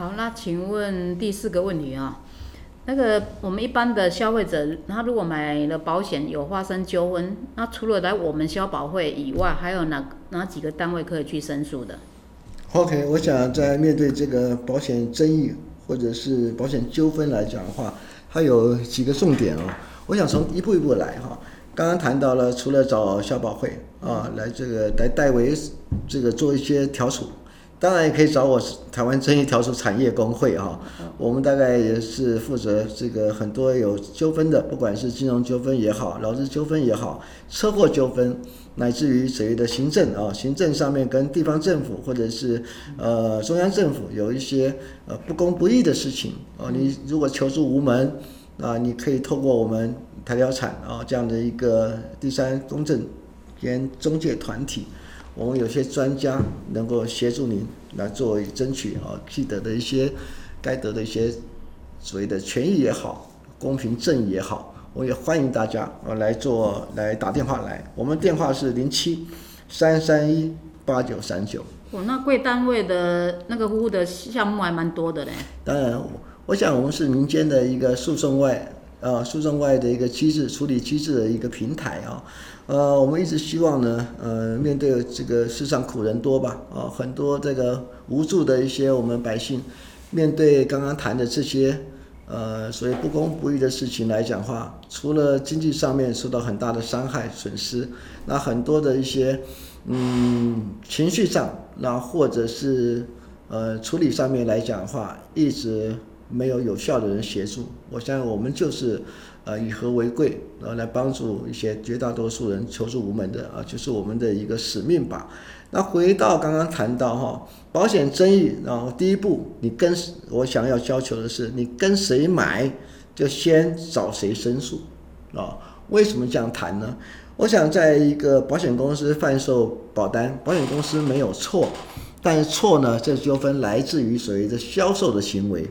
好，那请问第四个问题啊，那个我们一般的消费者，他如果买了保险有发生纠纷，那除了来我们消保会以外，还有哪哪几个单位可以去申诉的？OK，我想在面对这个保险争议或者是保险纠纷来讲的话，它有几个重点啊，我想从一步一步来哈。刚刚谈到了，除了找消保会啊来这个来代为这个做一些调处。当然也可以找我台湾争议调处产业工会哈，我们大概也是负责这个很多有纠纷的，不管是金融纠纷也好，劳资纠纷也好，车祸纠纷，乃至于所谓的行政啊，行政上面跟地方政府或者是呃中央政府有一些呃不公不义的事情啊，你如果求助无门啊，你可以透过我们台调产啊这样的一个第三公正兼中介团体。我们有些专家能够协助您来作为争取啊，既得的一些该得的一些所谓的权益也好，公平正义也好，我也欢迎大家啊来做来打电话来，我们电话是零七三三一八九三九。哦，那贵单位的那个服务的项目还蛮多的嘞。当然，我想我们是民间的一个诉讼外啊，诉讼外的一个机制处理机制的一个平台啊。呃，我们一直希望呢，呃，面对这个世上苦人多吧，啊，很多这个无助的一些我们百姓，面对刚刚谈的这些，呃，所谓不公不义的事情来讲话，除了经济上面受到很大的伤害损失，那很多的一些，嗯，情绪上，那或者是呃处理上面来讲话，一直没有有效的人协助，我相信我们就是。呃，以和为贵，然后来帮助一些绝大多数人求助无门的啊，就是我们的一个使命吧。那回到刚刚谈到哈，保险争议，然后第一步，你跟我想要要求的是，你跟谁买，就先找谁申诉啊？为什么这样谈呢？我想，在一个保险公司贩售保单，保险公司没有错，但是错呢，这纠纷来自于所谓的销售的行为。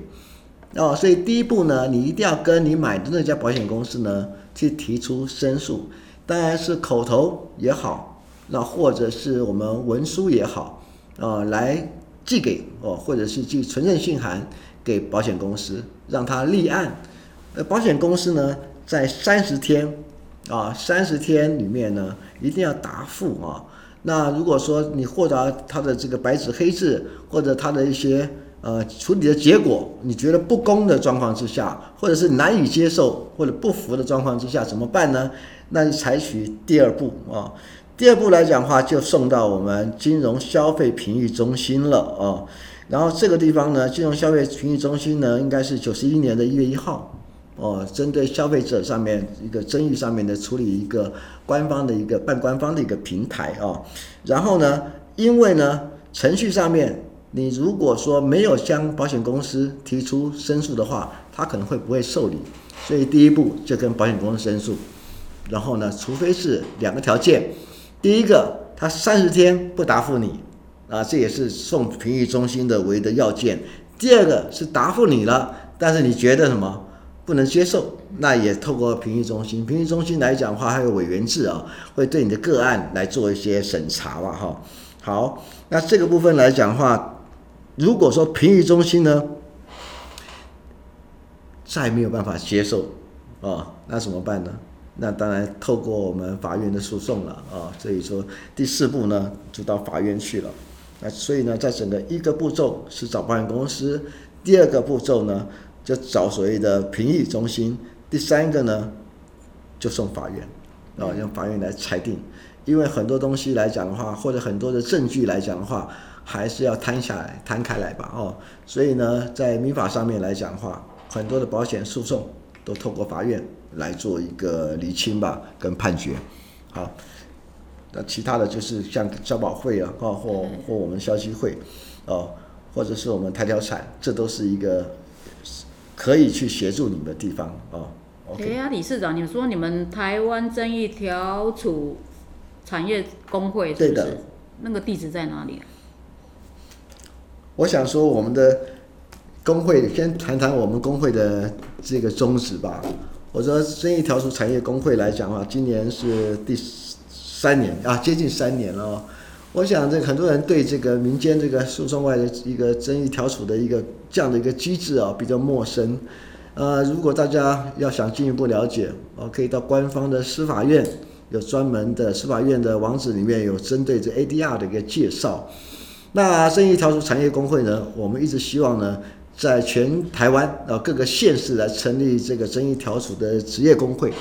哦，所以第一步呢，你一定要跟你买的那家保险公司呢去提出申诉，当然是口头也好，那或者是我们文书也好，啊，来寄给哦，或者是寄存证信函给保险公司，让他立案。呃，保险公司呢，在三十天啊，三十天里面呢，一定要答复啊。那如果说你获得他的这个白纸黑字，或者他的一些。呃，处理的结果你觉得不公的状况之下，或者是难以接受或者不服的状况之下，怎么办呢？那就采取第二步啊。第二步来讲的话，就送到我们金融消费评议中心了啊。然后这个地方呢，金融消费评议中心呢，应该是九十一年的一月一号哦，针对消费者上面一个争议上面的处理一个官方的一个半官方的一个平台啊。然后呢，因为呢程序上面。你如果说没有向保险公司提出申诉的话，他可能会不会受理，所以第一步就跟保险公司申诉，然后呢，除非是两个条件，第一个他三十天不答复你，啊，这也是送评议中心的唯一的要件；第二个是答复你了，但是你觉得什么不能接受，那也透过评议中心，评议中心来讲的话，还有委员制啊，会对你的个案来做一些审查吧，哈。好，那这个部分来讲的话。如果说评议中心呢，再没有办法接受，啊、那怎么办呢？那当然透过我们法院的诉讼了，啊、所以说第四步呢就到法院去了。那所以呢，在整个一个步骤是找保险公司，第二个步骤呢就找所谓的评议中心，第三个呢就送法院，啊、哦，让法院来裁定。因为很多东西来讲的话，或者很多的证据来讲的话。还是要摊下来、摊开来吧，哦，所以呢，在民法上面来讲的话，很多的保险诉讼都透过法院来做一个厘清吧，跟判决。好，那其他的就是像消保会啊，或或我们消基会，哦，或者是我们台条产，这都是一个可以去协助你们的地方哦。哎呀，理事长，你说你们台湾争议调处产业工会是不是？对的。那个地址在哪里？我想说，我们的工会先谈谈我们工会的这个宗旨吧。我说，争议调处产业工会来讲的话，今年是第三年啊，接近三年了。我想这很多人对这个民间这个诉讼外的一个争议调处的一个这样的一个机制啊比较陌生。呃，如果大家要想进一步了解，哦，可以到官方的司法院有专门的司法院的网址里面有针对这 ADR 的一个介绍。那争议调处产业工会呢，我们一直希望呢，在全台湾啊各个县市来成立这个争议调处的职业工会。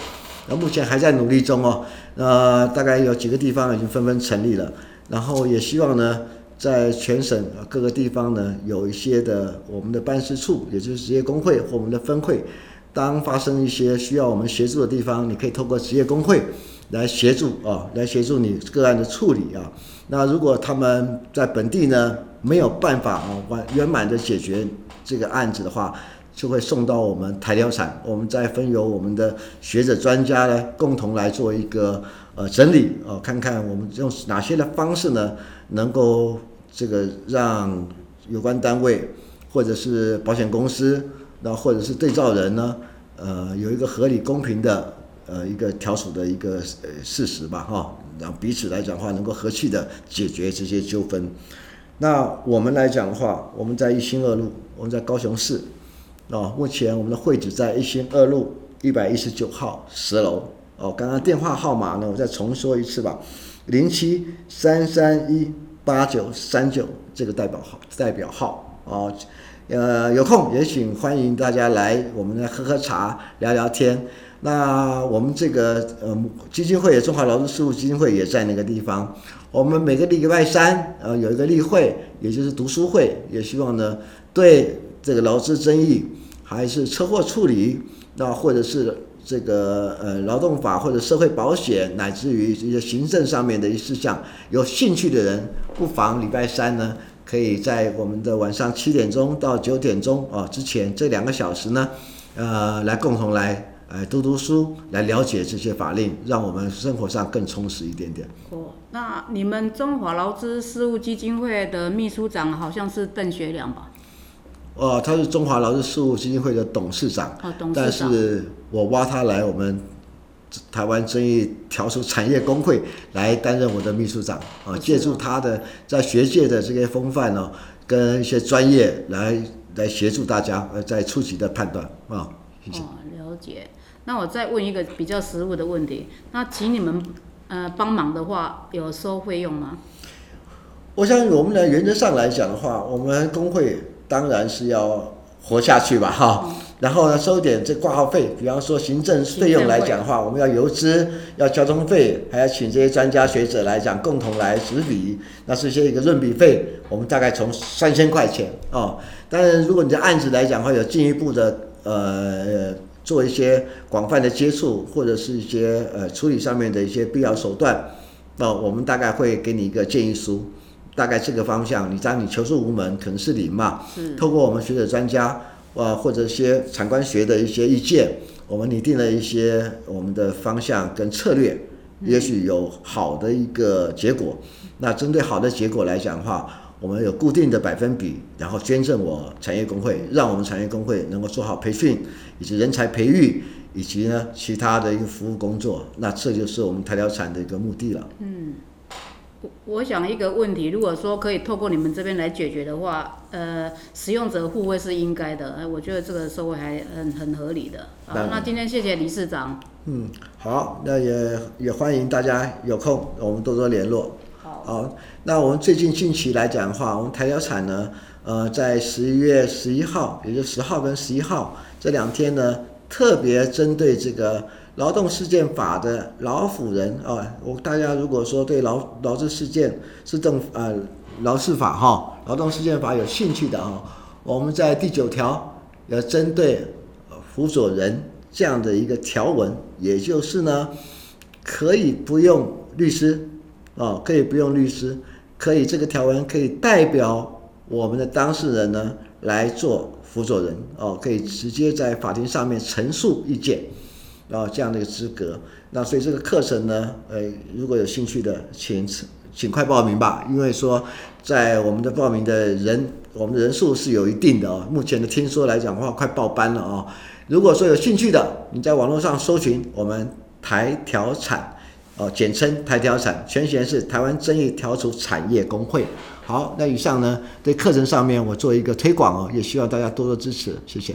那目前还在努力中哦，呃，大概有几个地方已经纷纷成立了，然后也希望呢。在全省各个地方呢，有一些的我们的办事处，也就是职业工会或我们的分会，当发生一些需要我们协助的地方，你可以透过职业工会来协助啊，来协助你个案的处理啊。那如果他们在本地呢没有办法啊完圆满的解决这个案子的话，就会送到我们台调产，我们再分由我们的学者专家呢共同来做一个呃整理啊，看看我们用哪些的方式呢能够。这个让有关单位或者是保险公司，那或者是对照人呢，呃，有一个合理公平的呃一个调处的一个呃事实吧，哈，让彼此来讲话能够和气的解决这些纠纷。那我们来讲的话，我们在一心二路，我们在高雄市，哦，目前我们的会址在一心二路一百一十九号十楼，哦，刚刚电话号码呢，我再重说一次吧，零七三三一。八九三九这个代表号代表号哦，呃，有空也请欢迎大家来，我们来喝喝茶，聊聊天。那我们这个呃基金会，中华劳资事务基金会也在那个地方。我们每个礼拜三呃有一个例会，也就是读书会，也希望呢对这个劳资争议还是车祸处理，那或者是。这个呃劳动法或者社会保险，乃至于这些行政上面的一些事项，有兴趣的人不妨礼拜三呢，可以在我们的晚上七点钟到九点钟啊之前这两个小时呢，呃来共同来呃读读书，来了解这些法令，让我们生活上更充实一点点。哦，那你们中华劳资事务基金会的秘书长好像是邓学良吧？哦，他是中华劳资事务基金会的董事长，哦，董事长，但是我挖他来我们台湾争议调处产业工会来担任我的秘书长，啊，借助他的在学界的这些风范呢，跟一些专业来来协助大家呃在初级的判断啊，谢谢。哦，了解。那我再问一个比较实务的问题，那请你们呃帮忙的话，有收费用吗？我想我们的原则上来讲的话，我们工会。当然是要活下去吧，哈、嗯。然后呢，收点这挂号费，比方说行政费用来讲的话，我们要邮资，要交通费，还要请这些专家学者来讲，共同来执笔。那这些一个润笔费，我们大概从三千块钱哦。当然，如果你的案子来讲的话，有进一步的呃做一些广泛的接触，或者是一些呃处理上面的一些必要手段，那、哦、我们大概会给你一个建议书。大概这个方向，你当你求助无门，可能是零嘛。嗯。透过我们学者专家，呃，或者一些产官学的一些意见，我们拟定了一些我们的方向跟策略，也许有好的一个结果。那针对好的结果来讲的话，我们有固定的百分比，然后捐赠我产业工会，让我们产业工会能够做好培训，以及人才培育，以及呢其他的一个服务工作。那这就是我们台疗产的一个目的了。嗯。我我想一个问题，如果说可以透过你们这边来解决的话，呃，使用者互惠是应该的，呃，我觉得这个社会还很很合理的。好，那今天谢谢理事长。嗯，好，那也也欢迎大家有空我们多多联络。好，那我们最近近期来讲的话，我们台调产呢，呃，在十一月十一号，也就十号跟十一号这两天呢，特别针对这个。劳动事件法的劳辅人啊，我大家如果说对劳劳资事件是政呃劳事法哈，劳动事件法有兴趣的啊，我们在第九条要针对辅佐人这样的一个条文，也就是呢，可以不用律师啊，可以不用律师，可以这个条文可以代表我们的当事人呢来做辅佐人哦，可以直接在法庭上面陈述意见。然后这样的一个资格，那所以这个课程呢，呃，如果有兴趣的，请请快报名吧，因为说在我们的报名的人，我们的人数是有一定的哦。目前的听说来讲的话，快报班了哦。如果说有兴趣的，你在网络上搜寻我们台调产，哦，简称台调产，全衔是台湾争议调处产业工会。好，那以上呢，对课程上面我做一个推广哦，也希望大家多多支持，谢谢。